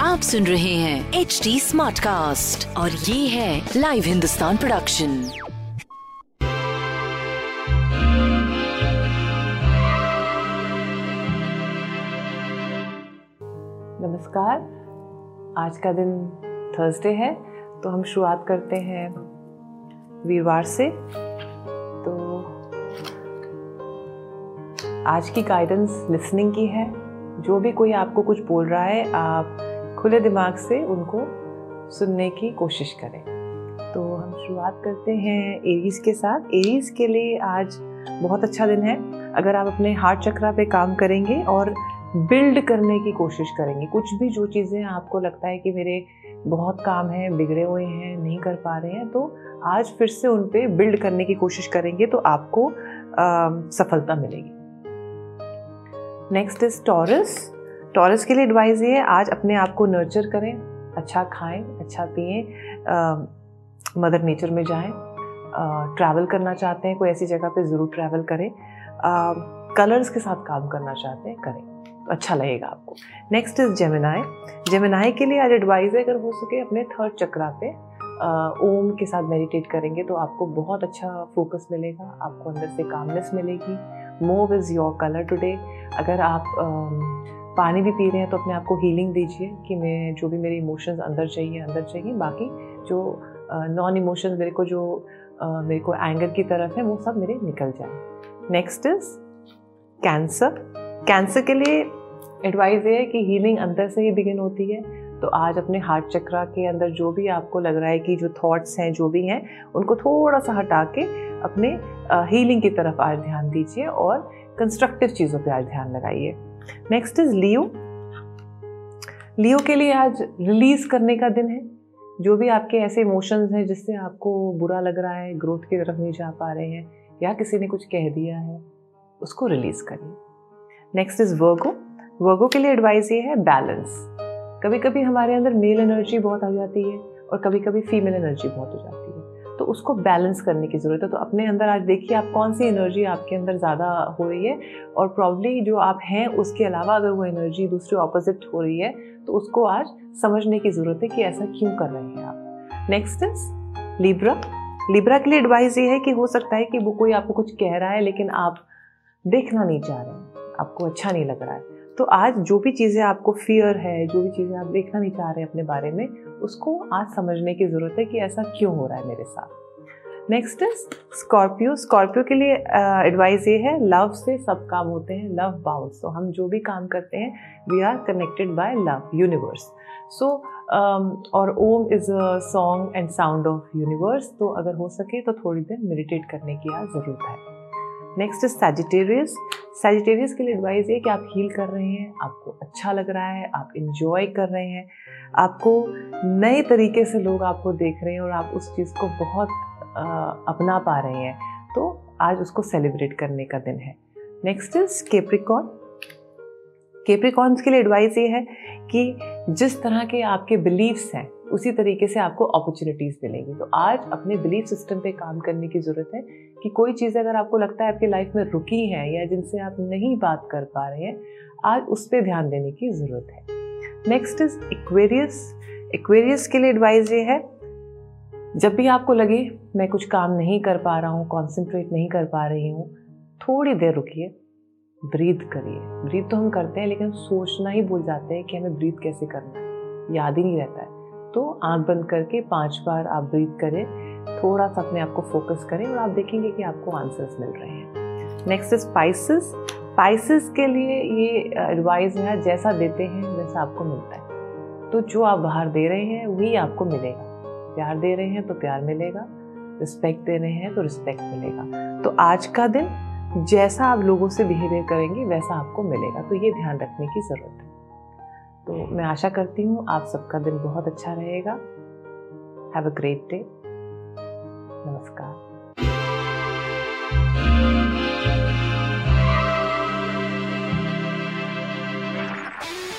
आप सुन रहे हैं एच डी स्मार्ट कास्ट और ये है लाइव हिंदुस्तान प्रोडक्शन नमस्कार। आज का दिन थर्सडे है तो हम शुरुआत करते हैं वीरवार से। आज की गाइडेंस लिसनिंग की है। जो भी कोई आपको कुछ बोल रहा है आप खुले दिमाग से उनको सुनने की कोशिश करें। तो हम शुरुआत करते हैं एरीज के साथ। एरीज के लिए आज बहुत अच्छा दिन है। अगर आप अपने हार्ट चक्रा पे काम करेंगे और बिल्ड करने की कोशिश करेंगे कुछ भी जो चीज़ें आपको लगता है कि मेरे बहुत काम है बिगड़े हुए हैं नहीं कर पा रहे हैं तो आज फिर से उन पर बिल्ड करने की कोशिश करेंगे तो आपको आ, सफलता मिलेगी। नेक्स्ट इज़ टॉरस टॉरस के लिए एडवाइस ये है, आज अपने आप को नर्चर करें अच्छा खाएँ अच्छा पिए मदर नेचर में जाएँ ट्रैवल करना चाहते हैं, कोई ऐसी जगह पे ज़रूर ट्रैवल करें कलर्स के साथ काम करना चाहते हैं, करें तो अच्छा लगेगा आपको। नेक्स्ट इज़ जेमिनाई जेमिनाई के लिए आज एडवाइस है, अगर हो सके अपने थर्ड चक्रा पे ओम के साथ मेडिटेट करेंगे तो आपको बहुत अच्छा फोकस मिलेगा, आपको अंदर से कामनेस मिलेगी mauve is your colour today अगर आप पानी भी पी रहे हैं तो अपने आप को हीलिंग दीजिए कि मैं, जो भी मेरे इमोशंस अंदर चाहिए अंदर चाहिए। बाकी जो नॉन इमोशंस मेरे को जो मेरे को एंगर की तरफ़ है, वो सब मेरे निकल जाए। नेक्स्ट इज़ कैंसर कैंसर के लिए एडवाइस ये है कि हीलिंग अंदर से ही बिगिन होती है। तो आज अपने हार्ट चक्रा के अंदर जो भी आपको लग रहा है कि जो थॉट्स हैं, जो भी हैं, उनको थोड़ा सा हटा के अपने हीलिंग की तरफ़ आज ध्यान दीजिए और कंस्ट्रक्टिव चीज़ों पे आज ध्यान लगाइए। नेक्स्ट इज़ लियो लियो के लिए आज रिलीज़ करने का दिन है। जो भी आपके ऐसे इमोशंस हैं जिससे आपको बुरा लग रहा है ग्रोथ की तरफ़ नहीं जा पा रहे हैं या किसी ने कुछ कह दिया है, उसको रिलीज़ करिए। नेक्स्ट इज़ वर्गो वर्गो के लिए एडवाइस ये है बैलेंस कभी कभी हमारे अंदर मेल एनर्जी बहुत आ जाती है और कभी कभी फीमेल एनर्जी बहुत हो जाती है। तो उसको बैलेंस करने की ज़रूरत है। तो अपने अंदर आज देखिए आप कौन सी एनर्जी आपके अंदर ज़्यादा हो रही है और प्रॉब्ली जो आप हैं उसके अलावा अगर वो एनर्जी दूसरी ऑपोजिट हो रही है तो उसको आज समझने की ज़रूरत है कि ऐसा क्यों कर रहे हैं आप। नेक्स्ट इज़ लिब्रा लिब्रा के लिए एडवाइस ये है कि हो सकता है कि वो कोई आपको कुछ कह रहा है, लेकिन आप देखना नहीं चाह रहे हैं। आपको अच्छा नहीं लग रहा है। तो आज जो भी चीज़ें आपको फियर है जो भी चीज़ें आप देखना नहीं चाह रहे अपने बारे में उसको आज समझने की ज़रूरत है कि ऐसा क्यों हो रहा है मेरे साथ। नेक्स्ट इज़ स्कॉर्पियो स्कॉर्पियो के लिए एडवाइस uh, ये है लव से सब काम होते हैं लव बाउंस तो हम जो भी काम करते हैं we are connected by love universe so और Om is a song and sound of universe तो अगर हो सके तो थोड़ी देर मेडिटेट करने की आज ज़रूरत है। नेक्स्ट इज़ सैजिटेरियस सैजिटेरियस के लिए एडवाइस ये कि आप हील कर रहे हैं आपको अच्छा लग रहा है आप इंजॉय कर रहे हैं आपको नए तरीके से लोग आपको देख रहे हैं और आप उस चीज़ को बहुत आ, अपना पा रहे हैं। तो आज उसको सेलिब्रेट करने का दिन है। नेक्स्ट इज़ केप्रिकॉन केप्रिकॉन्स के लिए एडवाइस ये है कि जिस तरह के आपके बिलीव्स हैं उसी तरीके से आपको अपॉर्चुनिटीज़ मिलेंगी। तो आज अपने बिलीफ सिस्टम पे काम करने की ज़रूरत है कि कोई चीज़ अगर आपको लगता है आपकी लाइफ में रुकी है या जिनसे आप नहीं बात कर पा रहे हैं, आज उस पर ध्यान देने की ज़रूरत है। नेक्स्ट इज़ इक्वेरियस इक्वेरियस के लिए एडवाइस ये है, जब भी आपको लगे मैं कुछ काम नहीं कर पा रहा हूँ कॉन्सेंट्रेट नहीं कर पा रही हूँ, थोड़ी देर रुकिए ब्रीथ करिए। ब्रीथ तो हम करते हैं, लेकिन सोचना ही भूल जाते हैं कि हमें ब्रीथ कैसे करना है। याद ही नहीं रहता है। तो आँख बंद करके पाँच बार आप ब्रीथ करें, थोड़ा सा अपने आप को फोकस करें और आप देखेंगे कि आपको आंसर्स मिल रहे हैं। नेक्स्ट इज़ स्पाइसिस स्पाइसिस के लिए ये एडवाइस है, जैसा देते हैं, वैसा आपको मिलता है। तो जो आप बाहर दे रहे हैं, वही आपको मिलेगा। प्यार दे रहे हैं तो प्यार मिलेगा। रिस्पेक्ट दे रहे हैं तो रिस्पेक्ट मिलेगा। तो आज का दिन, जैसा आप लोगों से बिहेवियर करेंगे, वैसा आपको मिलेगा। तो ये ध्यान रखने की ज़रूरत है। तो मैं आशा करती हूँ आप सबका दिन बहुत अच्छा रहेगा। हैव अ ग्रेट डे नमस्कार।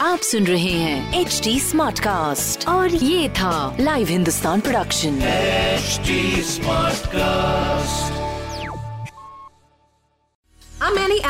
आप सुन रहे हैं एच डी स्मार्ट कास्ट और ये था live Hindustan production HD smart cast